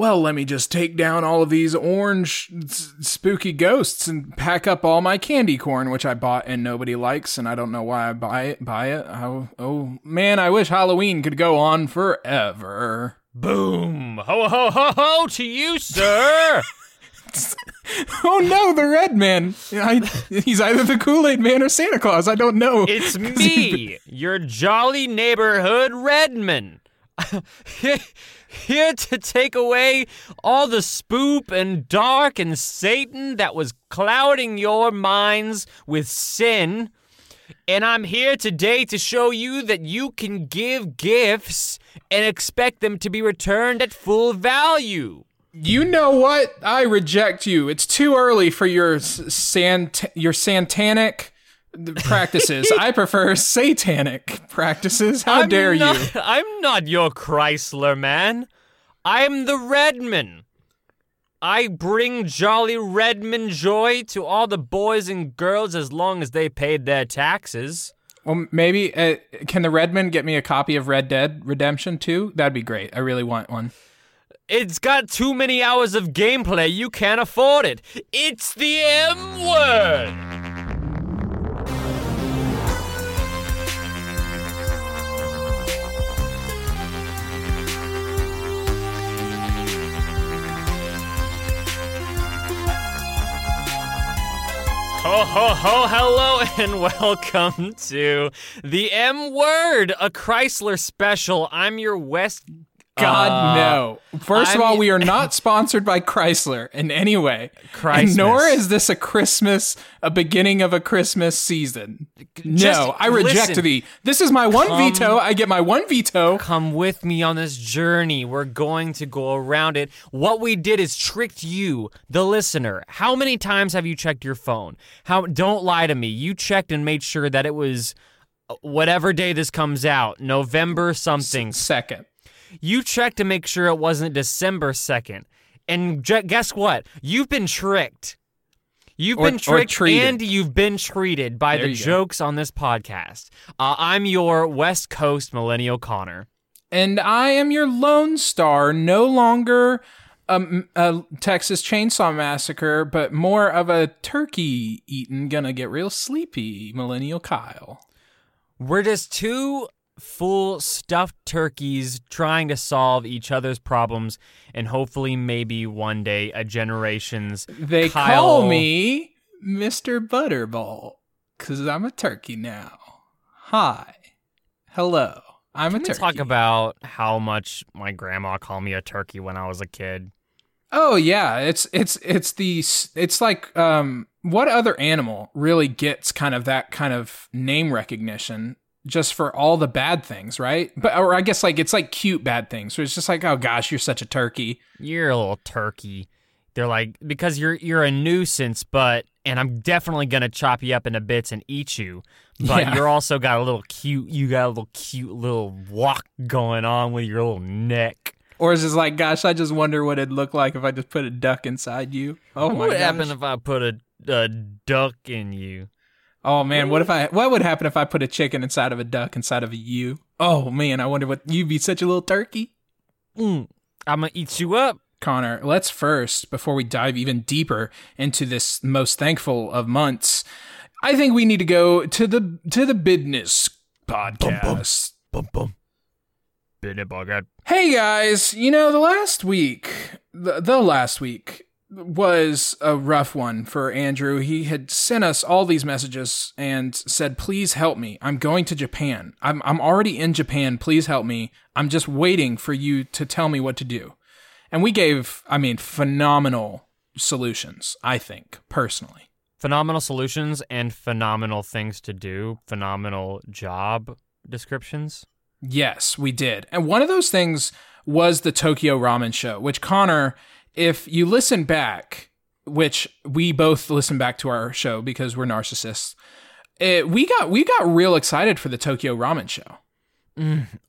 well, let me just take down all of these orange s- spooky ghosts and pack up all my candy corn, which I bought and nobody likes, and I don't know why I buy it. Buy it. Oh, oh man, I wish Halloween could go on forever. Boom! Ho ho ho ho to you, sir! Oh no, the Red Man. I, he's either the Kool Aid Man or Santa Claus. I don't know. It's me, your jolly neighborhood Redman. Here to take away all the spoop and dark and Satan that was clouding your minds with sin. And I'm here today to show you that you can give gifts and expect them to be returned at full value. You know what? I reject you. It's too early for your sant your santanic practices. I prefer satanic practices. How I'm dare you? I'm not your Chrysler man. I'm the Redman. I bring jolly Redman joy to all the boys and girls as long as they paid their taxes. Well, maybe uh, can the Redman get me a copy of Red Dead Redemption 2? That'd be great. I really want one. It's got too many hours of gameplay. You can't afford it. It's the M word. Ho ho ho, hello and welcome to the M Word, a Chrysler special. I'm your West God Uh, no. First of I'm- all, we are not sponsored by Chrysler in any way. Christmas. Nor is this a Christmas, a beginning of a Christmas season. Just no, I reject listen. thee. This is my one Come- veto. I get my one veto. Come with me on this journey. We're going to go around it. What we did is tricked you, the listener. How many times have you checked your phone? How don't lie to me. You checked and made sure that it was uh, whatever day this comes out, November something. Second. You checked to make sure it wasn't December 2nd. And guess what? You've been tricked. You've Or- been tricked and you've been treated by There the you go. jokes on this podcast. Uh, I'm your West Coast Millennial Connor. And I am your Lone Star, no longer a, a Texas Chainsaw Massacre, but more of a turkey eating, gonna get real sleepy, Millennial Kyle. We're just two full stuffed turkeys trying to solve each other's problems and hopefully maybe one day a generation's They Kyle- call me Mr. Butterball because I'm a turkey now. Hi. Hello. I'm Can a turkey. talk about how much my grandma called me a turkey when I was a kid? Oh yeah, it's it's it's the it's like um what other animal really gets kind of that kind of name recognition just for all the bad things, right? But or I guess like it's like cute bad things. So it's just like, oh gosh, you're such a turkey. You're a little turkey. They're like because you're you're a nuisance, but and I'm definitely gonna chop you up into bits and eat you. But Yeah. you're also got a little cute. You got a little cute little walk going on with your little neck. Or is it like, gosh, I just wonder what it'd look like if I just put a duck inside you. Oh my what would happen if I put a, a duck in you? Oh man, what if I what would happen if I put a chicken inside of a duck inside of a you? Oh man, I wonder what you'd be such a little turkey. Mm, I'm gonna eat you up. Connor, let's first, before we dive even deeper into this most thankful of months, I think we need to go to the to the business podcast. Bum bum. Bit bugger. Hey guys, you know the last week, the, the last week was a rough one for Andrew. He had sent us all these messages and said, "Please help me. I'm going to Japan. I'm I'm already in Japan. Please help me. I'm just waiting for you to tell me what to do." And we gave, I mean, phenomenal solutions, I think, personally. Phenomenal solutions and phenomenal things to do. Phenomenal job descriptions. Yes, we did. And one of those things was the Tokyo Ramen Show, which Connor, if you listen back, which we both listen back to our show because we're narcissists, it, we got we got real excited for the Tokyo Ramen Show.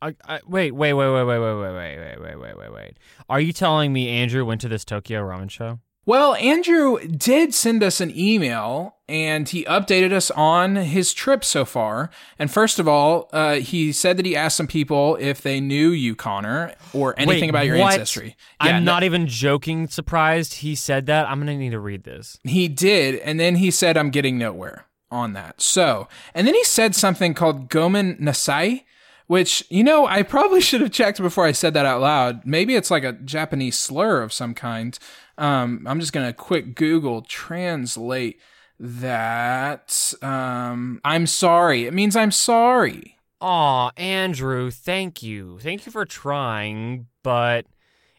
I, I, wait, wait, wait, wait, wait, wait, wait, wait, wait, wait, wait, wait, wait. Are you telling me Andrew went to this Tokyo Ramen show? Well, Andrew did send us an email and he updated us on his trip so far. And first of all, uh, he said that he asked some people if they knew you, Connor, or anything Wait, about your what? ancestry. Yeah, I'm no- not even joking. Surprised he said that. I'm gonna need to read this. He did, and then he said, "I'm getting nowhere on that." So, and then he said something called Gomen Nasai, which you know I probably should have checked before I said that out loud. Maybe it's like a Japanese slur of some kind. Um, I'm just gonna quick Google translate that. Um, I'm sorry. It means I'm sorry. Aw, Andrew, thank you. Thank you for trying, but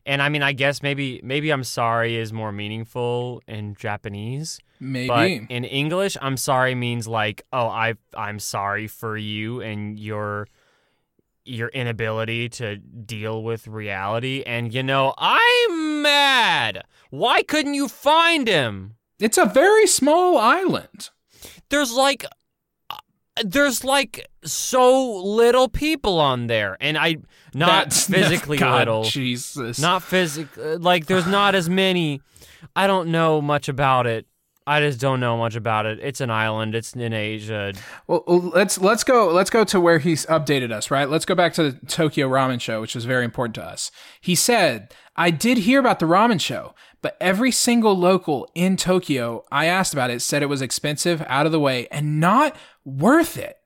and I mean I guess maybe maybe I'm sorry is more meaningful in Japanese. Maybe. But in English, I'm sorry means like, oh, I I'm sorry for you and your your inability to deal with reality. And you know, I'm mad. Why couldn't you find him? it's a very small island. There's like uh, there's like so little people on there, and I not That's- physically God, little, Jesus. not physic uh, like there's not as many. I don't know much about it. I just don't know much about it. It's an island. It's in Asia. Well, let's let's go let's go to where he's updated us, right? Let's go back to the Tokyo Ramen Show, which is very important to us. He said, "I did hear about the ramen show, but every single local in Tokyo I asked about it said it was expensive, out of the way, and not worth it."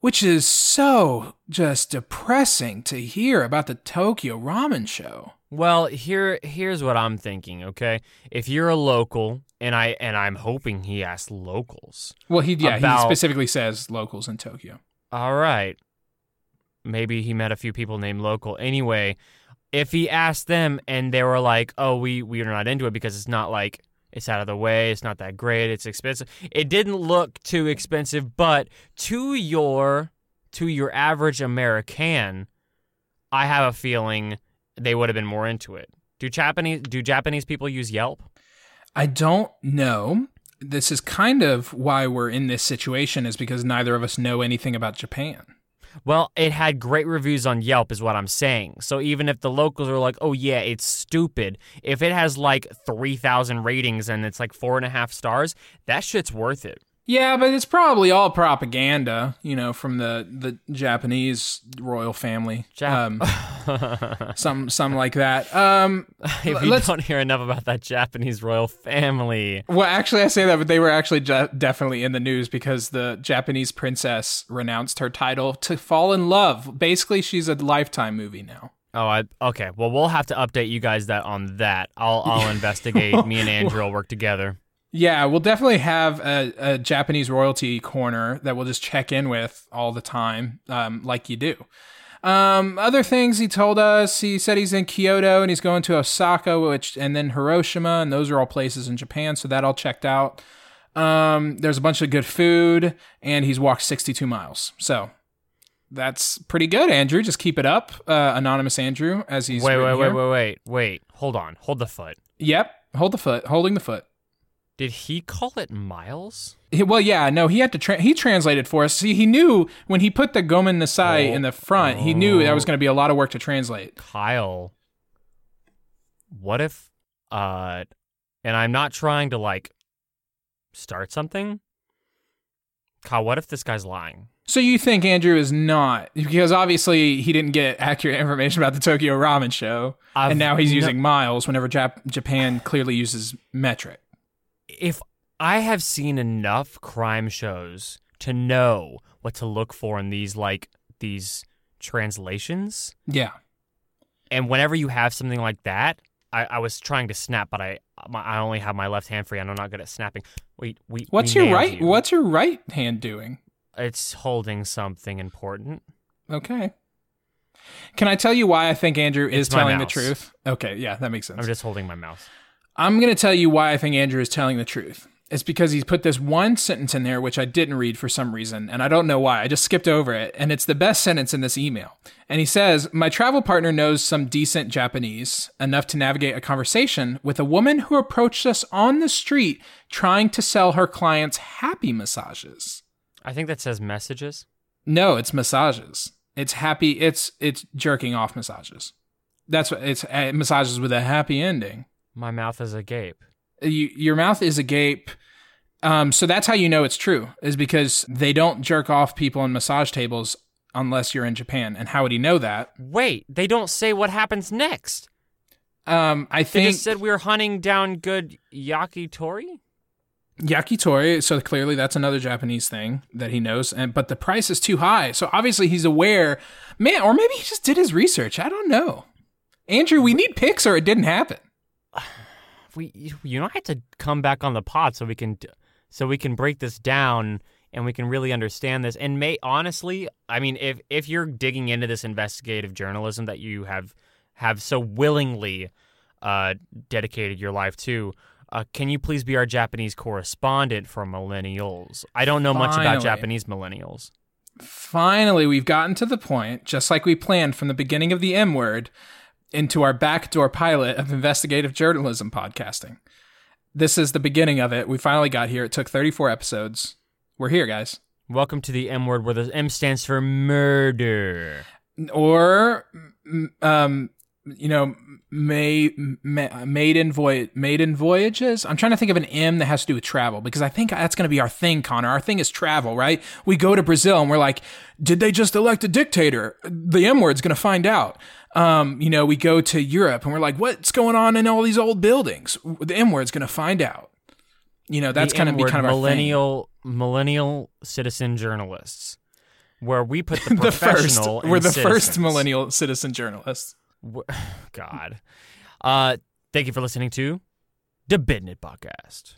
Which is so just depressing to hear about the Tokyo Ramen Show. Well, here here's what I'm thinking, okay? If you're a local and I and I'm hoping he asked locals. Well, he yeah, About- he specifically says locals in Tokyo. All right. Maybe he met a few people named local. Anyway, if he asked them and they were like, "Oh, we we are not into it because it's not like it's out of the way, it's not that great, it's expensive." It didn't look too expensive, but to your to your average American, I have a feeling they would have been more into it. Do Japanese do Japanese people use Yelp? I don't know. This is kind of why we're in this situation is because neither of us know anything about Japan. Well, it had great reviews on Yelp, is what I'm saying. So even if the locals are like, oh, yeah, it's stupid, if it has like 3,000 ratings and it's like four and a half stars, that shit's worth it. Yeah, but it's probably all propaganda, you know, from the, the Japanese royal family. Jap- um, some some like that. Um, if you don't hear enough about that Japanese royal family. well, actually, I say that, but they were actually ju- definitely in the news because the Japanese princess renounced her title to fall in love. Basically, she's a lifetime movie now. Oh, I, okay. Well, we'll have to update you guys that on that. I'll I'll investigate. Me and Andrew will work together. Yeah, we'll definitely have a, a Japanese royalty corner that we'll just check in with all the time, um, like you do. Um, other things he told us, he said he's in Kyoto and he's going to Osaka, which and then Hiroshima, and those are all places in Japan, so that all checked out. Um, there's a bunch of good food, and he's walked 62 miles, so that's pretty good. Andrew, just keep it up, uh, anonymous Andrew, as he's Wait, wait, written wait, wait, wait, wait. Hold on. Hold the foot. Yep, hold the foot, holding the foot. Did he call it miles? Well, yeah, no, he had to. Tra- he translated for us. See, he knew when he put the Gomen Nasai Oh. in the front, he knew that was going to be a lot of work to translate. Kyle, what if, uh, and I'm not trying to like start something. Kyle, what if this guy's lying? So you think Andrew is not because obviously he didn't get accurate information about the Tokyo Ramen show, I've and now he's no- using miles whenever Jap- Japan clearly uses metric. If I have seen enough crime shows to know what to look for in these like these translations, Yeah, and whenever you have something like that, I, I was trying to snap, but I my, I only have my left hand free, and I'm not good at snapping. Wait, we what's we your right? you. What's your right hand doing? It's holding something important. Okay. Can I tell you why I think Andrew is telling the truth? Okay, yeah, that makes sense. I'm just holding my mouse. I'm going to tell you why I think Andrew is telling the truth. It's because he's put this one sentence in there, which I didn't read for some reason, and I don't know why. I just skipped over it, and it's the best sentence in this email. And he says, My travel partner knows some decent Japanese, enough to navigate a conversation with a woman who approached us on the street trying to sell her clients happy massages. I think that says messages. No, it's massages. It's happy, it's it's jerking off massages. That's what it's uh, massages with a happy ending. My mouth is agape. You, your mouth is agape. Um, so that's how you know it's true, is because they don't jerk off people on massage tables unless you're in Japan. And how would he know that? Wait, they don't say what happens next. Um, I They think just said we were hunting down good yakitori. yakitori. So clearly that's another Japanese thing that he knows. And but the price is too high. So obviously he's aware. Man, or maybe he just did his research. I don't know. Andrew, we need pics or it didn't happen. We you know I have to come back on the pod so we can so we can break this down and we can really understand this. And may honestly, I mean, if if you're digging into this investigative journalism that you have have so willingly uh, dedicated your life to. Uh, can you please be our Japanese correspondent for millennials? I don't know much about Japanese millennials. Finally, we've gotten to the point, just like we planned from the beginning of the M word, into our backdoor pilot of investigative journalism podcasting. This is the beginning of it. We finally got here. It took 34 episodes. We're here, guys. Welcome to the M word, where the M stands for murder. Or, um, you know, may, ma- maiden voyage, maiden voyages. I'm trying to think of an M that has to do with travel because I think that's going to be our thing, Connor. Our thing is travel, right? We go to Brazil and we're like, did they just elect a dictator? The M word's going to find out. Um, you know, we go to Europe and we're like, what's going on in all these old buildings? The M word's going to find out. You know, that's going to be kind of our thing. millennial millennial citizen journalists, where we put the the first, we're the first millennial citizen journalists. W- God. Uh, thank you for listening to the Bidnit podcast.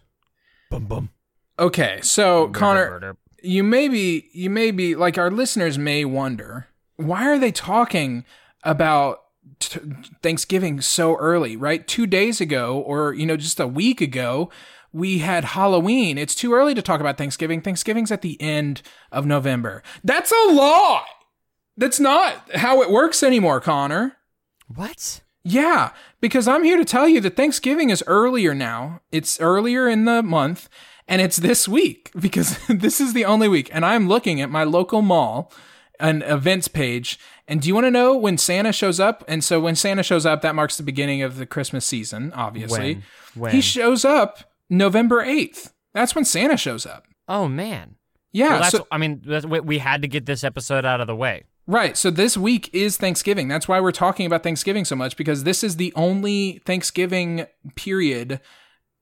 Bum bum. Okay, so Connor, Murder, you may be you may be like our listeners may wonder why are they talking about t- Thanksgiving so early, right? 2 days ago or you know just a week ago we had Halloween. It's too early to talk about Thanksgiving. Thanksgiving's at the end of November. That's a lie. That's not how it works anymore, Connor. What? Yeah, because I'm here to tell you that Thanksgiving is earlier now. It's earlier in the month, and it's this week because this is the only week. And I'm looking at my local mall, an events page. And do you want to know when Santa shows up? And so when Santa shows up, that marks the beginning of the Christmas season, obviously. When? When? He shows up November 8th. That's when Santa shows up. oh man. Yeah, Well, that's. so, I mean, we had to get this episode out of the way. Right. So this week is Thanksgiving. That's why we're talking about Thanksgiving so much because this is the only Thanksgiving period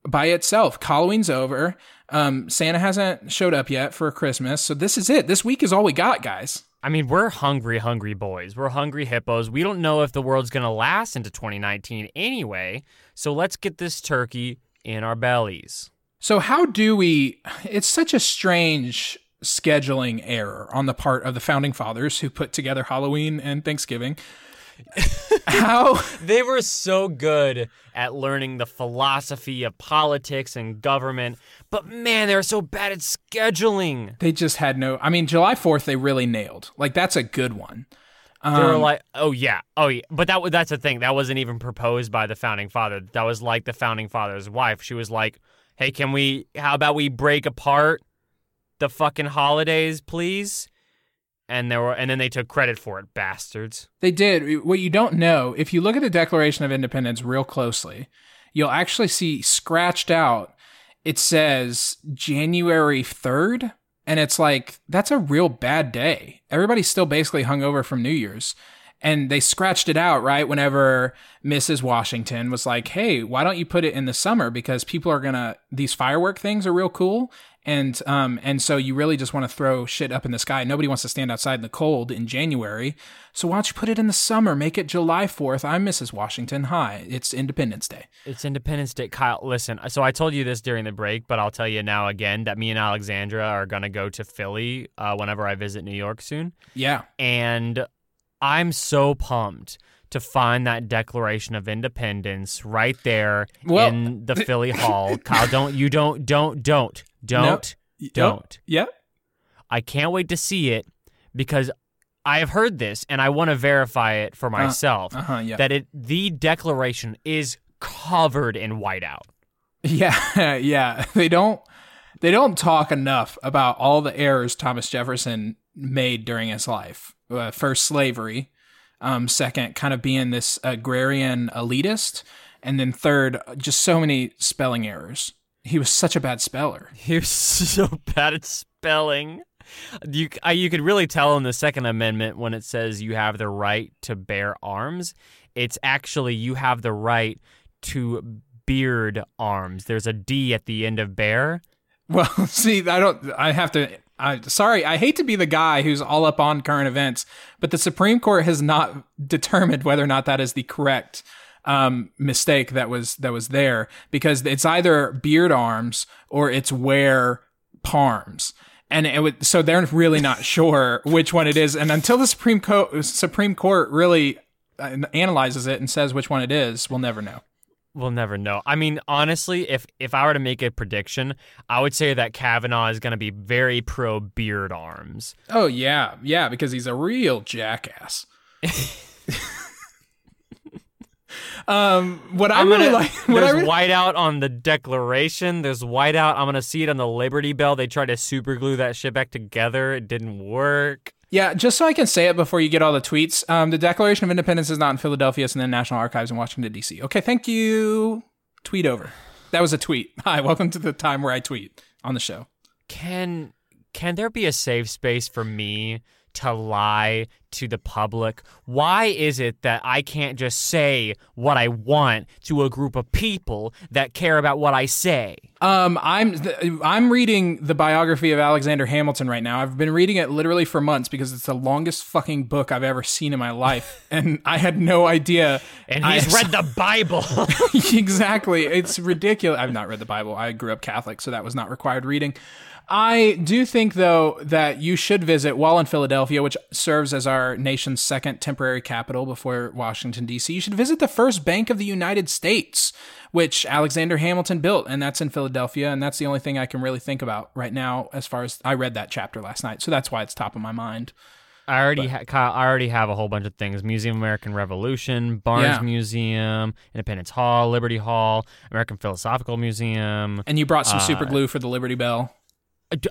by itself. Halloween's over. Um, Santa hasn't showed up yet for Christmas. So this is it. This week is all we got, guys. I mean, we're hungry, hungry boys. We're hungry hippos. We don't know if the world's going to last into 2019 anyway. So let's get this turkey in our bellies. So how do we it's such a strange scheduling error on the part of the founding fathers who put together Halloween and Thanksgiving. how They were so good at learning the philosophy of politics and government, but man, they were so bad at scheduling. they just had no I mean July 4th they really nailed. Like that's a good one. They were Um, like, "Oh yeah, oh yeah," but that that's the thing. That wasn't even proposed by the founding father. That was like the founding father's wife. She was like, "Hey, can we? How about we break apart the fucking holidays, please?" And there were, and then they took credit for it, bastards. They did. What you don't know, if you look at the Declaration of Independence real closely, you'll actually see scratched out, it says January 3rd. And it's like, that's a real bad day. Everybody's still basically hung over from New Year's. And they scratched it out, right? Whenever Mrs. Washington was like, hey, why don't you put it in the summer? Because people are gonna, these firework things are real cool. And, um, and so you really just want to throw shit up in the sky. Nobody wants to stand outside in the cold in January. So why don't you put it in the summer? Make it July 4th. I'm Mrs. Washington. Hi. It's Independence Day. It's Independence Day, Kyle. Listen, so I told you this during the break, but I'll tell you now again that me and Alexandra are gonna go to Philly uh, whenever I visit New York soon. Yeah. and I'm so pumped to find that Declaration of Independence right there Well, in the Philly Hall. Kyle, don't you don't don't don't don't don't. Yep. I can't wait to see it because I have heard this and I want to verify it for myself Uh huh. Yeah. that it the Declaration is covered in whiteout. Yeah, yeah. They don't they don't talk enough about all the errors Thomas Jefferson made during his life. Uh, first, slavery. Um, second, kind of being this agrarian elitist, and then third, just so many spelling errors. He was such a bad speller. He was so bad at spelling. You, I, you could really tell in the Second Amendment when it says you have the right to bear arms. It's actually you have the right to beard arms. There's a D at the end of bear. Well, see, I don't. I have to. I sorry. I hate to be the guy who's all up on current events, but the Supreme Court has not determined whether or not that is the correct um, mistake that was that was there because it's either beard arms or it's wear palms. And it would, so they're really not sure which one it is. And until the Supreme Court Supreme Court really uh, analyzes it and says which one it is, we'll never know. We'll never know. I mean, honestly, if if I were to make a prediction, I would say that Kavanaugh is going to be very pro beard arms. Oh yeah, yeah, because he's a real jackass. um, what I I'm really gonna, like, what I there's really, whiteout on the Declaration. There's whiteout. I'm gonna see it on the Liberty Bell. They tried to super glue that shit back together. It didn't work. Yeah, just so I can say it before you get all the tweets. Um, the Declaration of Independence is not in Philadelphia; it's in the National Archives in Washington D.C. Okay, thank you. Tweet over. That was a tweet. Hi, welcome to the time where I tweet on the show. Can can there be a safe space for me to lie to the public? Why is it that I can't just say what I want to a group of people that care about what I say? Um, I'm th- I'm reading the biography of Alexander Hamilton right now. I've been reading it literally for months because it's the longest fucking book I've ever seen in my life, and I had no idea. And I- he's read the Bible. exactly. It's ridiculous. I've not read the Bible. I grew up Catholic, so that was not required reading. I do think, though, that you should visit while in Philadelphia, which serves as our nation's second temporary capital before Washington, D.C. You should visit the first Bank of the United States, which Alexander Hamilton built, and that's in Philadelphia. And that's the only thing I can really think about right now as far as I read that chapter last night. So that's why it's top of my mind. I already ha- Kyle, I already have a whole bunch of things: Museum of American Revolution, Barnes Yeah. Museum, Independence Hall, Liberty Hall, American Philosophical Museum. And you brought some Uh, super glue for the Liberty Bell.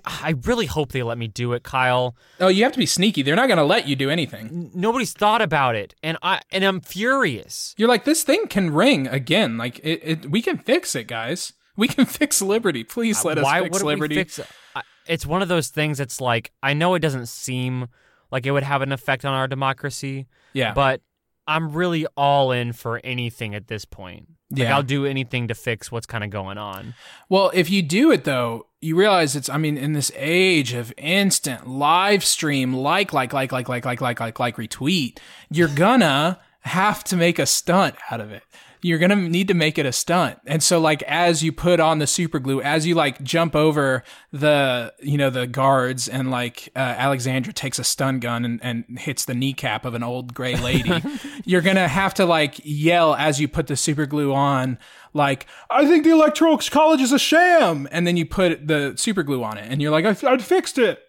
I really hope they let me do it, Kyle. Oh, you have to be sneaky. They're not going to let you do anything. Nobody's thought about it, and I and I'm furious. You're like, this thing can ring again. Like, it, it we can fix it, guys. We can fix Liberty. Please uh, let us Why fix Liberty. we fix it? I- It's one of those things. It's like I know it doesn't seem like it would have an effect on our democracy, yeah. but I'm really all in for anything at this point. Like Yeah. I'll do anything to fix what's kind of going on. Well, if you do it though, you realize it's. I mean, in this age of instant live stream, like, like, like, like, like, like, like, like, like, retweet, you're gonna have to make a stunt out of it. You're gonna need to make it a stunt, and so like as you put on the super glue, as you like jump over the you know the guards, and like uh, Alexandra takes a stun gun and, and hits the kneecap of an old gray lady, you're gonna have to like yell as you put the super glue on like I think the electoral college is a sham, and then you put the super glue on it, and you're like I, I fixed it,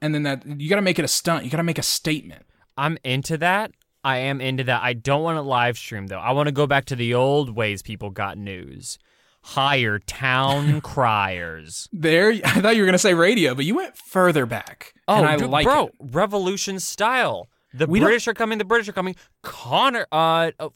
and then that you got to make it a stunt. You got to make a statement. I'm into that. I am into that. I don't want to live stream though. I want to go back to the old ways people got news. Hire town criers. There, I thought you were gonna say radio, but you went further back, Oh, and I dude, like bro, it. revolution style. The We don't- British are coming. The British are coming. Connor, uh, a,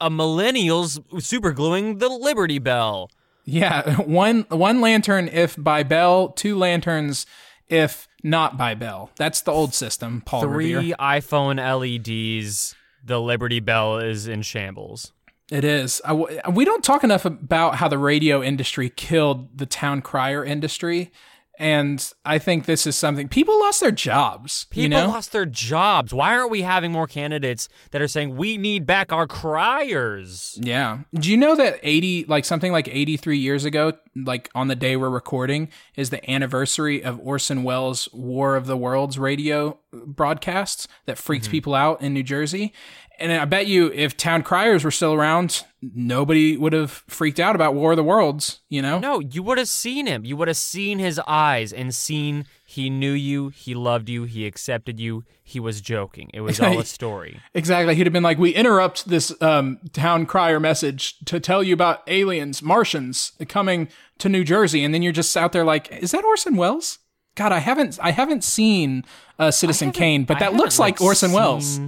a millennials super gluing the Liberty Bell. Yeah, one one lantern if by Bell, two lanterns if not by Bell. That's the old system, Paul Three Revere. iPhone LEDs. The Liberty Bell is in shambles. It is. I w- we don't talk enough about how the radio industry killed the town crier industry. And I think this is something people lost their jobs. People you know? lost their jobs. Why aren't we having more candidates that are saying we need back our criers? Yeah. Do you know that 80, like something like 83 years ago, like on the day we're recording, is the anniversary of Orson Welles' War of the Worlds radio broadcasts that freaks mm-hmm. people out in New Jersey? And I bet you if town criers were still around, nobody would have freaked out about War of the Worlds, you know? No, you would have seen him. You would have seen his eyes and seen he knew you, he loved you, he accepted you, he was joking. It was all a story. Exactly. He'd have been like, "We interrupt this um, town crier message to tell you about aliens, Martians coming to New Jersey," and then you're just out there like, "Is that Orson Welles?" God, I haven't, I haven't seen uh, Citizen Kane, but that haven't, looks like, Orson Welles.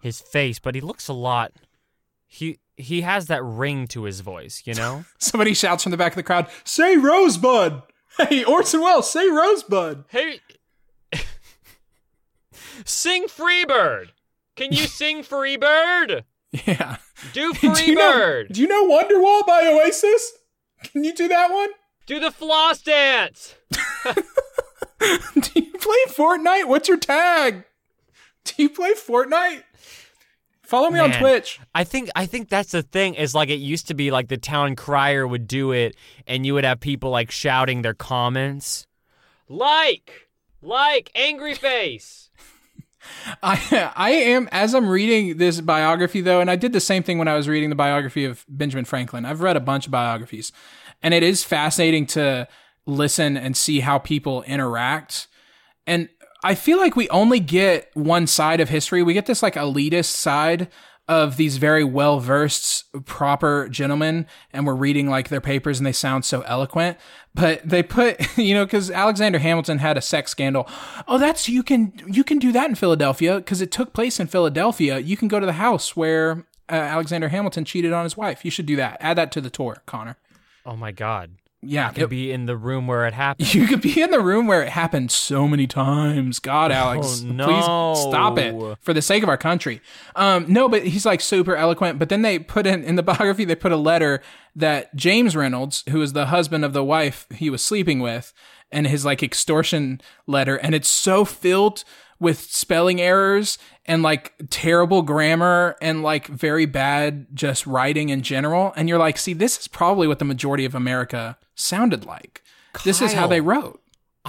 His face, but he looks a lot. He he has that ring to his voice, you know? Somebody shouts from the back of the crowd, "Say Rosebud!" Hey, Orson Welles, say Rosebud. hey, sing Freebird. Can you sing Freebird? Yeah. Do do you know? Do you know Wonderwall by Oasis? Can you do that one? Do the floss dance. Do you play Fortnite? What's your tag? Do you play Fortnite? Follow me on Twitch. I think I think that's the thing is like it used to be like the town crier would do it and you would have people like shouting their comments. Like, like angry face. I I am as I'm reading this biography though, and I did the same thing when I was reading the biography of Benjamin Franklin. I've read a bunch of biographies, and it is fascinating to listen and see how people interact. And I feel like we only get one side of history. We get this like elitist side of these very well versed, proper gentlemen, and we're reading like their papers and they sound so eloquent. But they put, you know, because Alexander Hamilton had a sex scandal. Oh, that's you can you can do that in Philadelphia because it took place in Philadelphia. You can go to the house where uh, Alexander Hamilton cheated on his wife. You should do that. Add that to the tour, Connor. Oh my god. Yeah, Could it- be in the room where it happened. you could be in the room where it happened so many times. God, Alex, Oh, no. please stop it for the sake of our country. Um, no, but he's like super eloquent. But then they put in in the biography, they put a letter that James Reynolds, who is the husband of the wife he was sleeping with, and his like extortion letter, and it's so filled with spelling errors and like terrible grammar and like very bad just writing in general. And you're like, see, this is probably what the majority of America sounded like. This is how they wrote.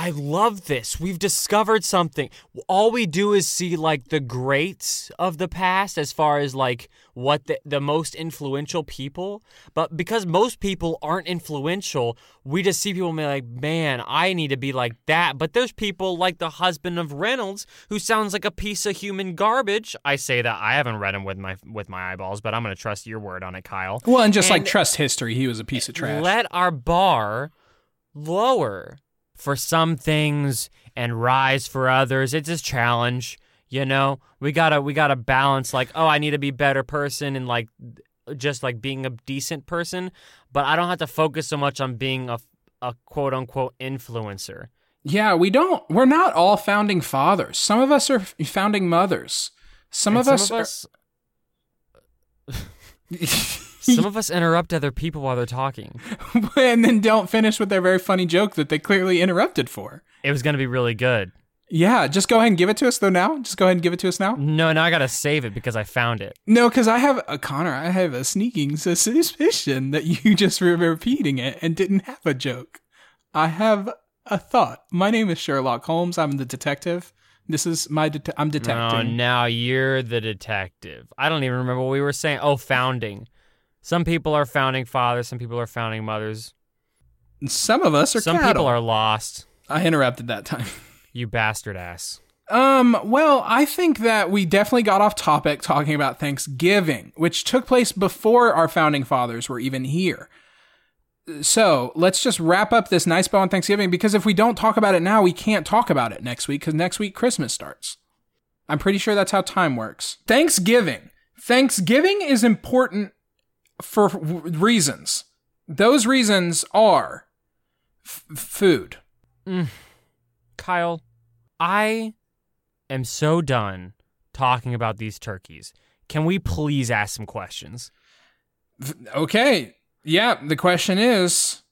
I love this. We've discovered something. All we do is see like the greats of the past as far as like what the, the most influential people. But because most people aren't influential, we just see people and be like, man, I need to be like that. But there's people like the husband of Reynolds who sounds like a piece of human garbage. I say that I haven't read him with my with my eyeballs, but I'm gonna trust your word on it, Kyle. Well, and just like trust history, he was a piece of trash. Let our bar lower for some things and rise for others. It's a challenge, you know. We gotta we gotta balance like, oh, I need to be a better person and like just like being a decent person, but I don't have to focus so much on being a a quote unquote influencer. yeah, we don't. We're not all founding fathers. Some of us are founding mothers. Some of some are- of us some of us interrupt other people while they're talking. and then don't finish with their very funny joke that they clearly interrupted for. It was gonna be really good. Yeah, just go ahead and give it to us though. Now, just go ahead and give it to us now. No, now I gotta save it because I found it. No, because I have a Connor. I have a sneaking suspicion that you just were repeating it and didn't have a joke. I have a thought. My name is Sherlock Holmes. I'm the detective. This is my. Det- I'm Oh, detecting. now you're the detective. I don't even remember what we were saying. Oh, founding. Some people are founding fathers. Some people are founding mothers. Some of us are Some cattle. people are lost. I interrupted that time. You bastard ass. Um, well, I think that we definitely got off topic talking about Thanksgiving, which took place before our founding fathers were even here. So let's just wrap up this nice bow on Thanksgiving because if we don't talk about it now, we can't talk about it next week because next week Christmas starts. I'm pretty sure that's how time works. Thanksgiving. Thanksgiving is important for reasons. Those reasons are f- food. Mm. Kyle, I am so done talking about these turkeys. Can we please ask some questions? Okay. Yeah, the question is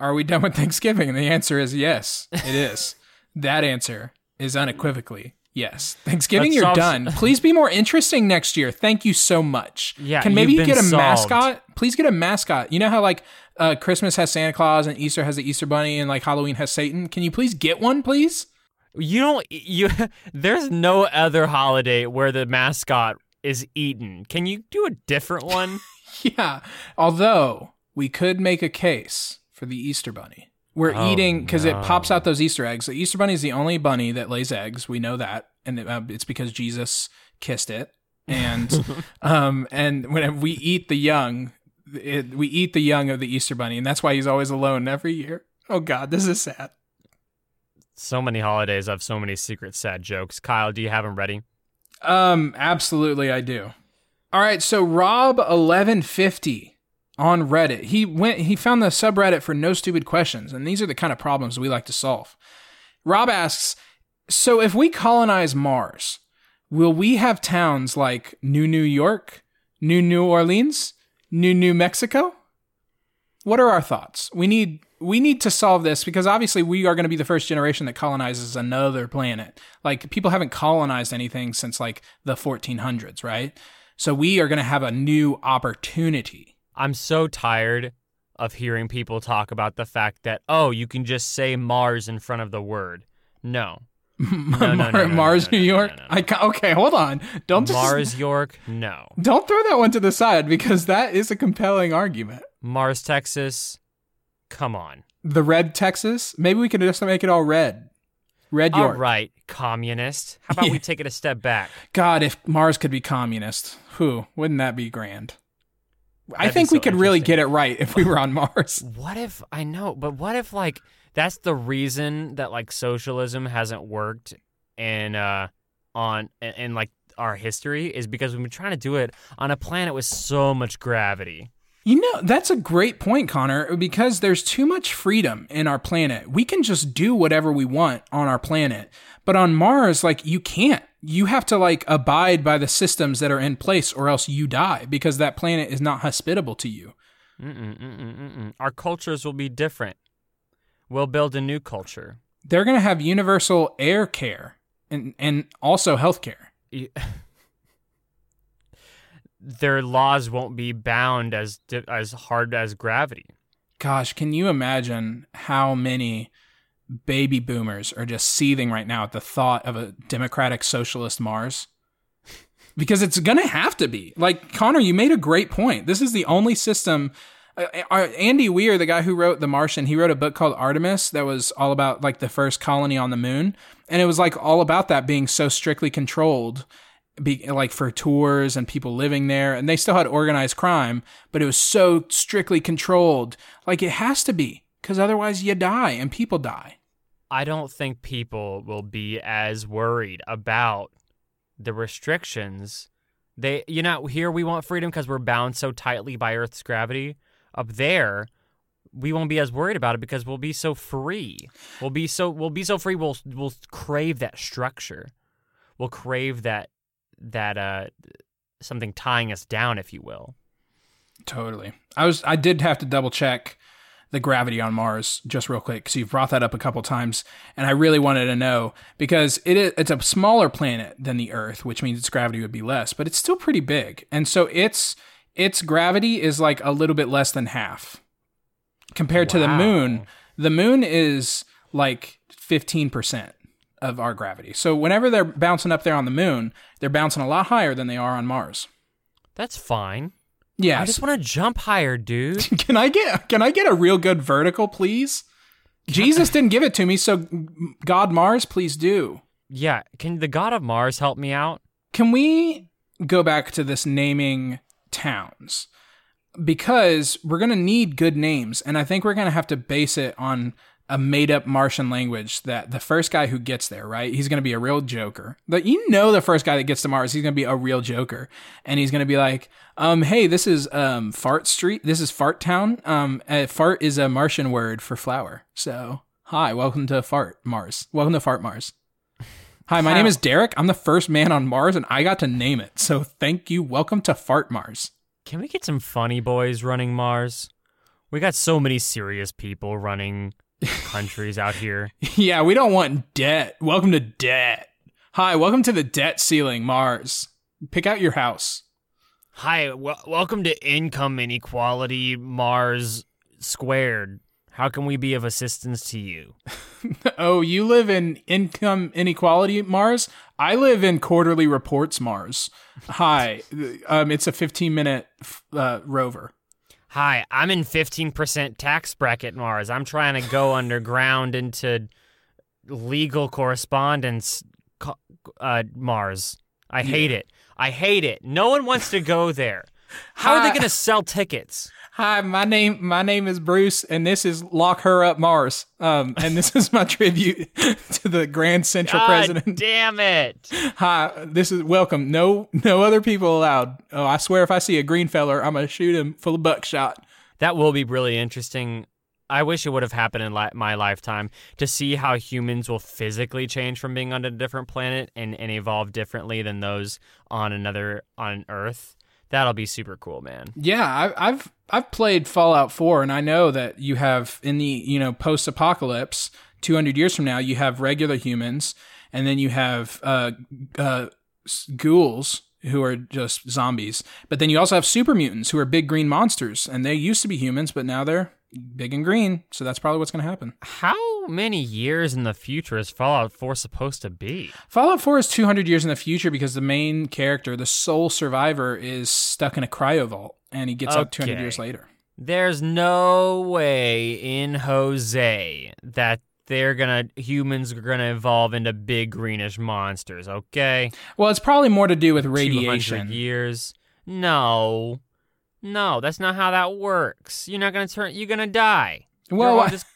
are we done with Thanksgiving? And the answer is yes, it is. that answer is unequivocally yes. Thanksgiving, That you're solves- done. Please be more interesting next year. Thank you so much. Yeah, Can maybe you've you get a solved. mascot? Please get a mascot. You know how like uh, Christmas has Santa Claus and Easter has the Easter Bunny and like Halloween has Satan? Can you please get one, please? You don't you there's no other holiday where the mascot is eaten. Can you do a different one? Yeah. Although we could make a case for the Easter Bunny. We're Oh, eating because it pops out those Easter eggs. The Easter Bunny is the only bunny that lays eggs. We know that, and it, uh, it's because Jesus kissed it. And um, and when we eat the young, it, we eat the young of the Easter Bunny, and that's why he's always alone every year. Oh God, this is sad. so many holidays have so many secret sad jokes. Kyle, do you have them ready? Um, absolutely, I do. All right, so Rob eleven fifty on Reddit. He went he found the subreddit for no stupid questions, and these are the kind of problems we like to solve. Rob asks, so if we colonize Mars, will we have towns like New New York, New New Orleans, New New Mexico? What are our thoughts? We need we need to solve this because obviously we are going to be the first generation that colonizes another planet. Like people haven't colonized anything since like the 1400s, right? So we are going to have a new opportunity. I'm so tired of hearing people talk about the fact that oh, you can just say Mars in front of the word. No. No, no, no, Mars, New York. I okay, hold on. Don't just Mars York? No. don't throw that one to the side because that is a compelling argument. Mars Texas? Come on. The red Texas. Maybe we can just make it all red. Red All York. right, communist. How about Yeah. we take it a step back? God, if Mars could be communist, who wouldn't that be grand? I think we could really get it right if we were on Mars. What if I know, but what if like that's the reason that like socialism hasn't worked in uh on in like our history is because we've been trying to do it on a planet with so much gravity. You know, that's a great point, Connor, because there's too much freedom in our planet. We can just do whatever we want on our planet. But on Mars, like, you can't. You have to, like, abide by the systems that are in place or else you die because that planet is not hospitable to you. Mm-mm, mm-mm, mm-mm. Our cultures will be different. We'll build a new culture. They're going to have universal air care and, and also health care. Their laws won't be bound as as hard as gravity. Gosh, can you imagine how many baby boomers are just seething right now at the thought of a democratic socialist Mars? Because it's going to have to be. Like, Connor, you made a great point. This is the only system. Uh, uh, Andy Weir, the guy who wrote The Martian, he wrote a book called Artemis that was all about like the first colony on the moon. And it was like all about that being so strictly controlled be like for tours and people living there and they still had organized crime but it was so strictly controlled like it has to be because otherwise you die and people die I don't think people will be as worried about the restrictions. They, you know, here we want freedom because we're bound so tightly by Earth's gravity. Up there, we won't be as worried about it because we'll be so free. We'll be so we'll be so free. We'll we'll crave that structure. We'll crave that that uh something tying us down, if you will. totally i was i did have to double check the gravity on mars just real quick because you've brought that up a couple times and i really wanted to know because it is, it's a smaller planet than the earth which means its gravity would be less but it's still pretty big and so its its gravity is like a little bit less than half compared to the moon. The moon is like 15% of our gravity so whenever they're bouncing up there on the moon they're bouncing a lot higher than they are on mars. That's fine. Yeah I just want to jump higher, dude. can I get can I get a real good vertical, please? Jesus didn't give it to me, so God Mars, please do. yeah, can the god of Mars help me out? Can we go back to this naming towns? Because we're going to need good names, and I think we're going to have to base it on a made up Martian language that the first guy who gets there, right? He's going to be a real joker. But you know, the first guy that gets to Mars, he's going to be a real joker. And he's going to be like, um, hey, this is um, Fart Street. This is Fart Town. Um, uh, fart is a Martian word for flower. So, hi, welcome to Fart Mars. Welcome to Fart Mars. Hi, my How- name is Derek. I'm the first man on Mars, and I got to name it. So, thank you. Welcome to Fart Mars. Can we get some funny boys running Mars? We got so many serious people running countries out here. Yeah, we don't want debt. Welcome to debt. Hi, welcome to the debt ceiling, Mars. Pick out your house. Hi, w- welcome to Income Inequality Mars Squared. How can we be of assistance to you? oh, you live in income inequality, Mars? I live in quarterly reports, Mars. Hi, um, it's a 15 minute uh, rover. Hi, I'm in 15% tax bracket Mars. I'm trying to go underground into legal correspondence uh, Mars. I hate it. I hate it. No one wants to go there. How are they going to sell tickets? Hi, my name my name is Bruce, and this is Lock Her Up Mars. Um, and this is my tribute to the Grand Central God President. damn it. Hi, this is welcome. No no other people allowed. Oh, I swear, if I see a green feller, I'm gonna shoot him full of buckshot. That will be really interesting. I wish it would have happened in li- my lifetime to see how humans will physically change from being on a different planet and, and evolve differently than those on another on Earth. That'll be super cool, man. Yeah, I, I've I've played Fallout 4, and I know that you have in the you know post apocalypse, 200 years from now, you have regular humans, and then you have uh, uh, ghouls who are just zombies. But then you also have super mutants who are big green monsters, and they used to be humans, but now they're big and green. So that's probably what's going to happen. How many years in the future is Fallout 4 supposed to be? Fallout 4 is 200 years in the future because the main character, the sole survivor, is stuck in a cryo vault, and he gets up 200 years later. There's no way in Jose that they're gonna humans are gonna evolve into big greenish monsters. Okay, Well, it's probably more to do with 200 radiation. years. No, no, that's not how that works. You're not gonna turn. You're gonna die. Well, I- just-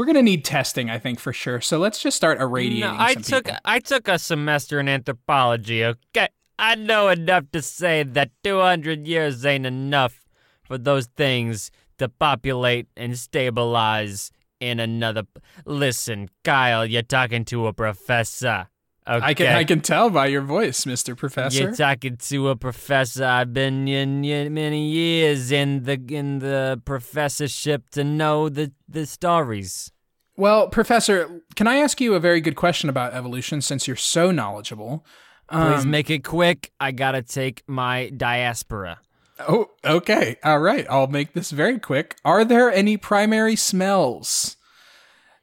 We're gonna need testing, I think, for sure. So let's just start irradiating no, I some took people. I took a semester in anthropology. Okay, I know enough to say that 200 years ain't enough for those things to populate and stabilize in another. Listen, Kyle, you're talking to a professor. Okay. I can I can tell by your voice, Mister Professor. You're talking to a professor. I've been in, in many years in the in the professorship to know the the stories. well, Professor, can I ask you a very good question about evolution since you're so knowledgeable? Please Um, make it quick. I gotta take my diaspora. Oh, okay. All right. I'll make this very quick. Are there any primary smells?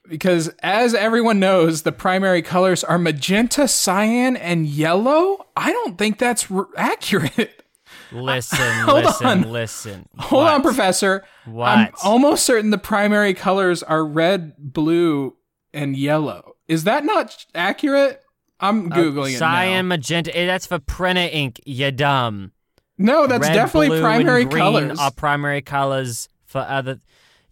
Because as everyone knows, the primary colors are magenta, cyan, and yellow. I don't think that's r- accurate. Listen, Hold listen, on. listen. Hold What? on, Professor. What? I'm almost certain the primary colors are red, blue, and yellow. Is that not accurate? I'm googling it Cyan, now. magenta. eh, That's for Prena ink. You dumb. No, that's Red, definitely blue, primary colors. Are primary colors for other.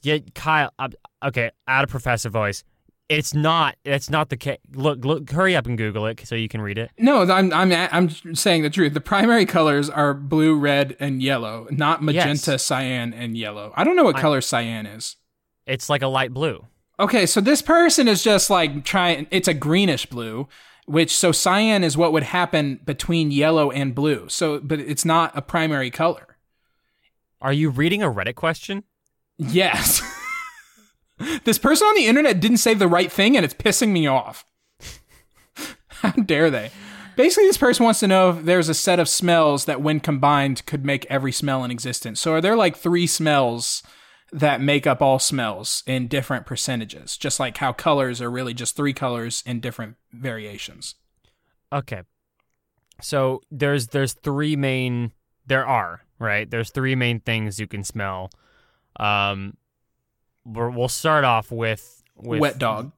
Yeah, Kyle. uh, okay, out of professor voice. It's not. It's not the case. Look, look. Hurry up and Google it so you can read it. No, I'm I'm I'm saying the truth. The primary colors are blue, red, and yellow, not magenta, Yes. cyan, and yellow. I don't know what color cyan is. It's like a light blue. Okay, so this person is just like trying. It's a greenish blue, which so cyan is what would happen between yellow and blue. So, but it's not a primary color. Are you reading a Reddit question? Yes. this person on the internet didn't say the right thing, and it's pissing me off. How dare they? Basically, this person wants to know if there's a set of smells that, when combined, could make every smell in existence. So, are there like three smells that make up all smells in different percentages? Just like how colors are really just three colors in different variations. Okay. So there's there's three main there are, right? There's three main things you can smell. Um we're, we'll start off with with Wet dog.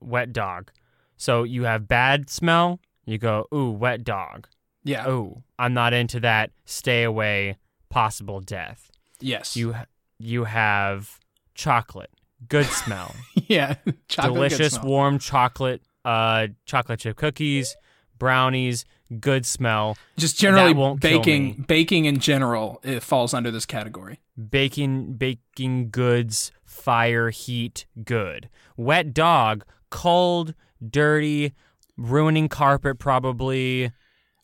Wet dog. So you have bad smell, you go, "Ooh, wet dog." Yeah. "Ooh, I'm not into that. Stay away. Possible death." Yes. You you have chocolate. Good smell. yeah. Chocolate delicious smell. warm chocolate uh chocolate chip cookies brownies good smell Just generally won't baking. Baking in general it falls under this category. baking baking goods fire heat good wet dog cold dirty ruining carpet probably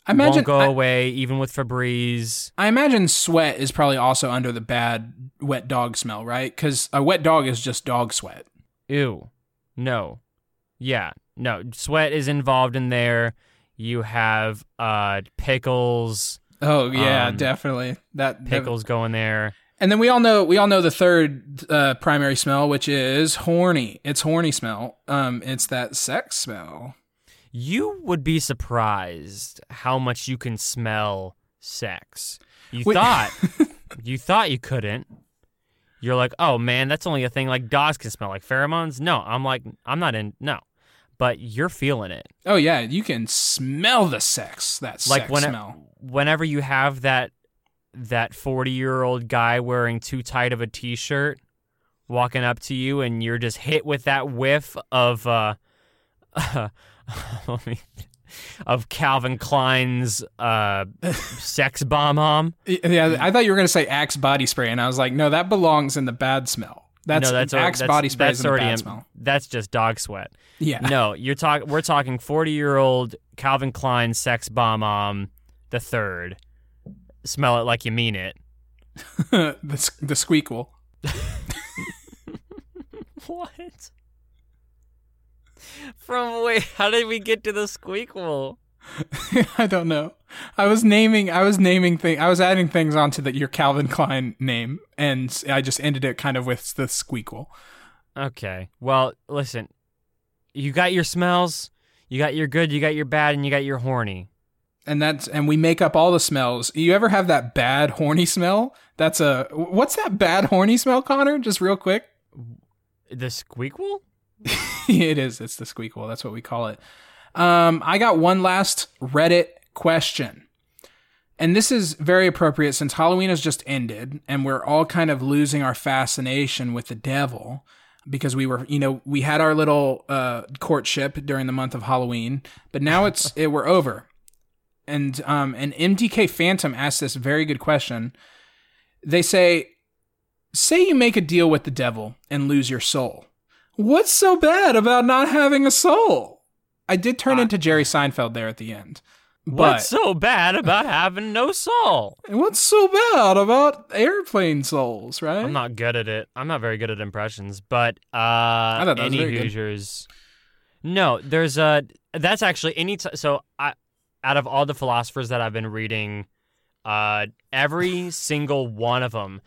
I imagine. won't go I- away even with Febreze I imagine sweat is probably also under the bad wet dog smell, right? Because a wet dog is just dog sweat. ew no yeah no sweat is involved in there you have uh pickles Oh yeah, Um, definitely that that- pickles go in there and then we all know we all know the third uh, primary smell, which is horny. It's horny smell. Um, it's that sex smell. You would be surprised how much you can smell sex. You Wait- thought you thought you couldn't. You're like, "Oh man, that's only a thing like dogs can smell like pheromones." No, I'm like, I'm not in no. But you're feeling it. Oh yeah, you can smell the sex. That Like sex when smell. whenever you have that that 40 year old guy wearing too tight of a t shirt walking up to you and you're just hit with that whiff of uh of Calvin Klein's uh sex bomb hom. Yeah, I thought you were going to say Axe body spray, and I was like, no, that belongs in the bad smell. That's, no, that's Axe that's, body spray that's is in already bad in- smell. That's just dog sweat. Yeah. No, you're talking. We're talking 40 year old Calvin Klein sex bomb um the third. Smell it like you mean it. the, the squeakle. What? From wait, how did we get to the squeakle? I don't know. I was naming. I was naming thing. I was adding things onto the, your Calvin Klein name, and I just ended it kind of with the squeakle. Okay. Well, listen. You got your smells, you got your good, you got your bad, and you got your horny. And that's and we make up all the smells. You ever have that bad horny smell? That's a what's that bad horny smell, Connor? Just real quick. The squeakle? it is. It's the squeakle. That's what we call it. Um, I got one last Reddit question. And this is very appropriate since Halloween has just ended and we're all kind of losing our fascination with the devil because we were, you know, we had our little uh, courtship during the month of Halloween, but now it's it, we're over. And um, an MDK Phantom asked this very good question. They say, say you make a deal with the devil and lose your soul. What's so bad about not having a soul? I did turn Uh, into Jerry Seinfeld there at the end. But What's so bad about having no soul? And what's so bad about airplane souls, right? I'm not good at it. I'm not very good at impressions, but uh thought that was any very good. No, there's a that's actually any t- so I out of all the philosophers that I've been reading uh every single one of them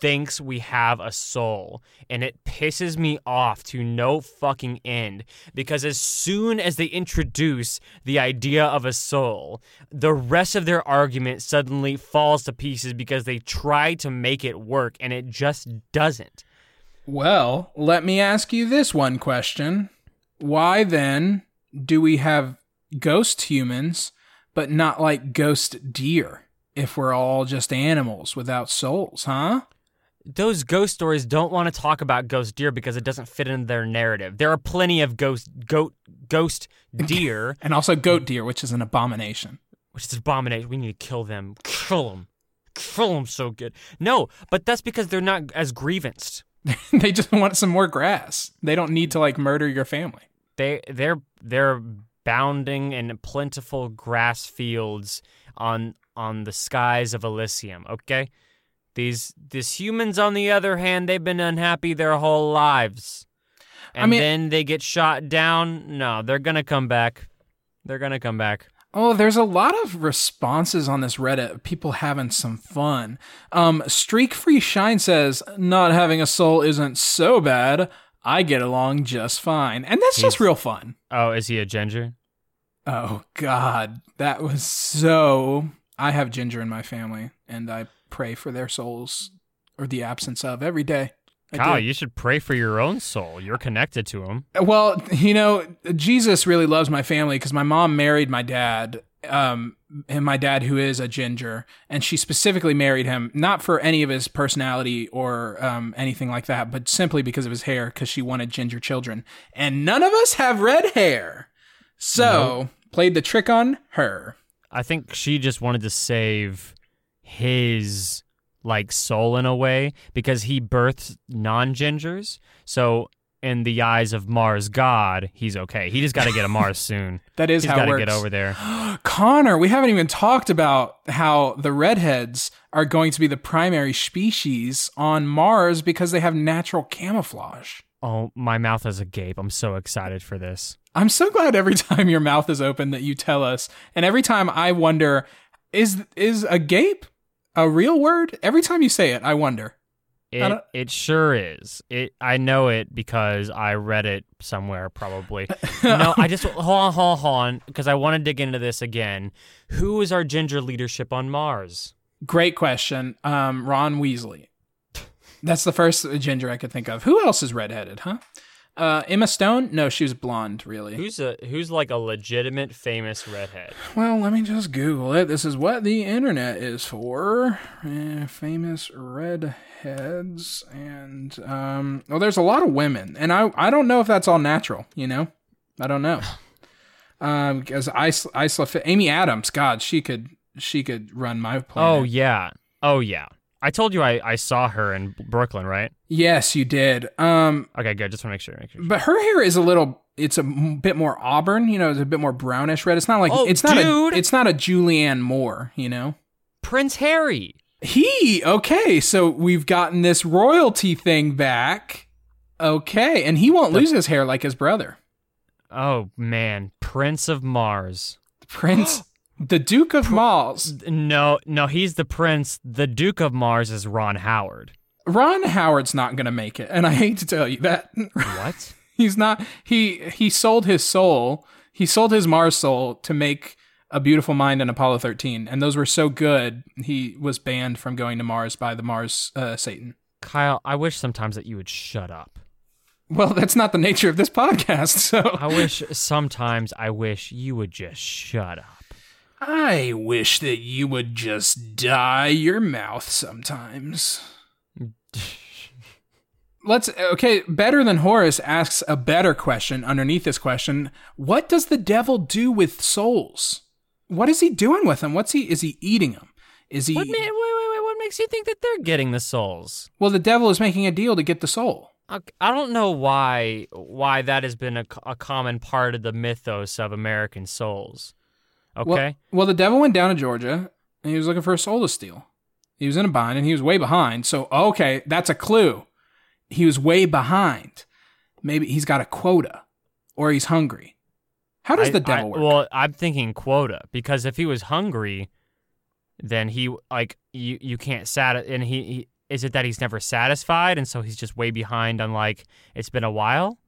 thinks we have a soul and it pisses me off to no fucking end because as soon as they introduce the idea of a soul the rest of their argument suddenly falls to pieces because they try to make it work and it just doesn't Well, let me ask you this one question. Why then do we have ghost humans, but not like ghost deer if we're all just animals without souls, huh? Those ghost stories don't want to talk about ghost deer because it doesn't fit in their narrative. There are plenty of ghost goat ghost deer, And also goat deer, which is an abomination. which is abomination. We need to kill them. Kill them. Kill them so good. No, but that's because they're not as grievanced. they just want some more grass. They don't need to like murder your family. They they're they're bounding in plentiful grass fields on on the skies of Elysium. Okay, these these humans, on the other hand, they've been unhappy their whole lives, I and mean- then they get shot down. No, they're gonna come back. They're gonna come back. Oh, there's a lot of responses on this Reddit. People having some fun. Um, Streak Free Shine says, "Not having a soul isn't so bad. I get along just fine," and that's just real fun. Oh, is he a ginger? Oh God, that was so. I have ginger in my family, and I pray for their souls or the absence of every day. I Kyle, do. you should pray for your own soul. You're connected to him. Well, you know, Jesus really loves my family because my mom married my dad, um, and my dad who is a ginger, and she specifically married him not for any of his personality or um, anything like that, but simply because of his hair, because she wanted ginger children, and none of us have red hair, so played the trick on her. I think she just wanted to save his like soul in a way because he births non-gingers. So in the eyes of Mars God, he's okay. He just got to get a Mars soon. That is He's how got it to works. get over there. Connor, we haven't even talked about how the redheads are going to be the primary species on Mars because they have natural camouflage. Oh, my mouth is agape. I'm so excited for this. I'm so glad every time your mouth is open that you tell us, and every time I wonder, is is agape a real word? Every time you say it, I wonder. It, don't- it sure is. It I know it because I read it somewhere probably. no, I just hold on, hold on, hold on, because I want to dig into this again. Who is our ginger leadership on Mars? Great question, um, Ron Weasley. That's the first ginger I could think of. Who else is redheaded, huh? Uh, Emma Stone? No, she was blonde, really. Who's a who's like a legitimate famous redhead? Well, let me just Google it. This is what the internet is for. Eh, famous redheads, and um, well, there's a lot of women, and I I don't know if that's all natural. You know, I don't know. Um, because Isla, Isla, Amy Adams, God, she could she could run my planet. Oh yeah. Oh yeah. I told you I, I saw her in Brooklyn, right? yes, you did. Um, Okay, good. Just want to make sure. Make sure. but her hair is a little. It's a m- bit more auburn. You know, it's a bit more brownish red. It's not like Oh, it's not dude. a it's not a Julianne Moore. You know. Prince Harry. He okay, so we've gotten this royalty thing back. Okay, and he won't lose his hair like his brother, Oh man, Prince of Mars. Prince, the Duke of Mars. No, no, he's the prince. The Duke of Mars is Ron Howard. Ron Howard's not gonna make it, and I hate to tell you that What? he's not. He he sold his soul. He sold his Mars soul to make a beautiful mind and Apollo thirteen, and those were so good. He was banned from going to Mars by the Mars uh, Satan. Kyle, I wish sometimes that you would shut up. Well, that's not the nature of this podcast. So I wish sometimes I wish you would just shut up. I wish that you would just dye your mouth sometimes. Let's okay, better than Horace asks a better question underneath this question. What does the devil do with souls? What is he doing with them? What's he is he eating them? Is he What ma- wait, wait, wait. What makes you think that they're getting the souls? Well, the devil is making a deal to get the soul. I I don't know why why that has been a, a common part of the mythos of American souls. Okay. Well, well, the devil went down to Georgia and he was looking for a soul to steal. He was in a bind and he was way behind. So, okay, that's a clue. He was way behind. Maybe he's got a quota or he's hungry. How does I- the devil I- work? Well, I'm thinking quota because if he was hungry, then he like you you can't sat and he, he is it that he's never satisfied and so he's just way behind on like it's been a while.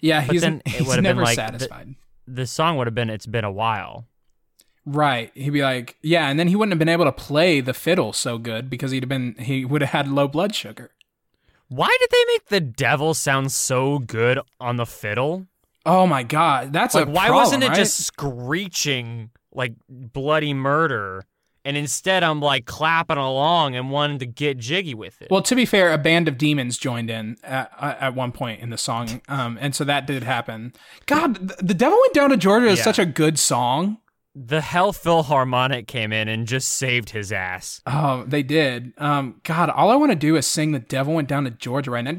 yeah, but he's, then it he's would've been never like the- satisfied. The song would have been it's been a while. Right. He'd be like, yeah, and then he wouldn't have been able to play the fiddle so good because he'd have been, he would have had low blood sugar. Why did they make the devil sound so good on the fiddle? Oh my God. That's Like a why problem, wasn't it right? just screeching like bloody murder? And instead I'm like clapping along and wanting to get jiggy with it. Well, to be fair, a band of demons joined in at, at one point in the song, um, and so that did happen. God, the devil went down to Georgia is Yeah. such a good song. The Hell Philharmonic came in and just saved his ass. Oh, they did. Um, God, all I want to do is sing "The Devil Went Down to Georgia" right now.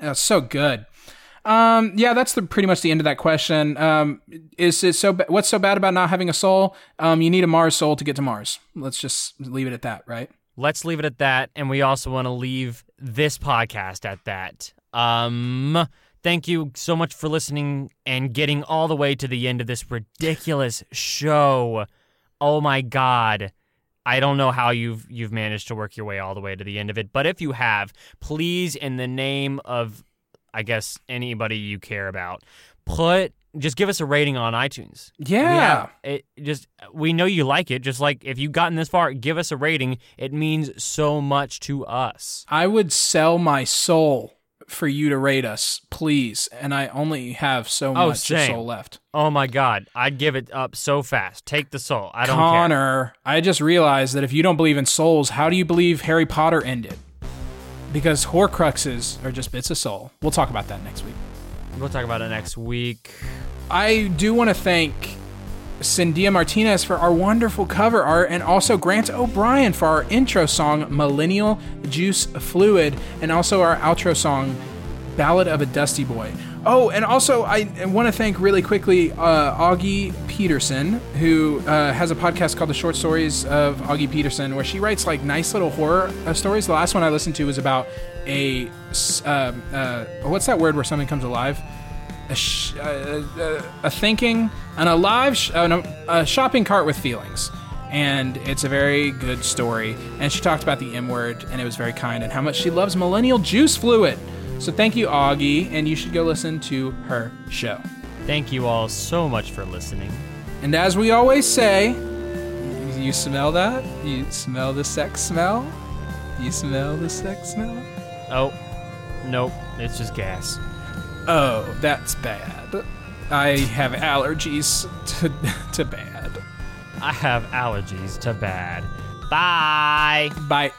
That's so good. Um, yeah, that's the pretty much the end of that question. Um, is it so? Ba- what's so bad about not having a soul? Um, you need a Mars soul to get to Mars. Let's just leave it at that, right? Let's leave it at that. And we also want to leave this podcast at that. Um, thank you so much for listening and getting all the way to the end of this ridiculous show. Oh my God. I don't know how you've you've managed to work your way all the way to the end of it, but if you have, please, in the name of, I guess anybody you care about, put just give us a rating on iTunes. Yeah. it just we know you like it. Just like if you've gotten this far, give us a rating. It means so much to us. I would sell my soul for you to rate us, please. And I only have so Oh, much same. soul left. Oh my God, I'd give it up so fast. Take the soul. I don't care. Connor, I just realized that if you don't believe in souls, how do you believe Harry Potter ended? Because Horcruxes are just bits of soul. We'll talk about that next week. We'll talk about it next week. I do want to thank Cindia Martinez for our wonderful cover art and also Grant O'Brien for our intro song Millennial Juice Fluid and also our outro song Ballad of a Dusty Boy. Oh, and also I want to thank really quickly uh, Augie Peterson, who uh, has a podcast called The Short Stories of Augie Peterson, where she writes like nice little horror uh, stories. The last one I listened to was about a uh, uh, what's that word where something comes alive? A, sh- uh, uh, a thinking, an alive, sh- uh, a shopping cart with feelings. And it's a very good story. And she talked about the M word, and it was very kind, and how much she loves millennial juice fluid. So thank you, Augie, and you should go listen to her show. Thank you all so much for listening. And as we always say, you smell that? You smell the sex smell? You smell the sex smell? Oh, Nope, it's just gas. Oh, that's bad. I have allergies to to bad. I have allergies to bad. Bye. Bye.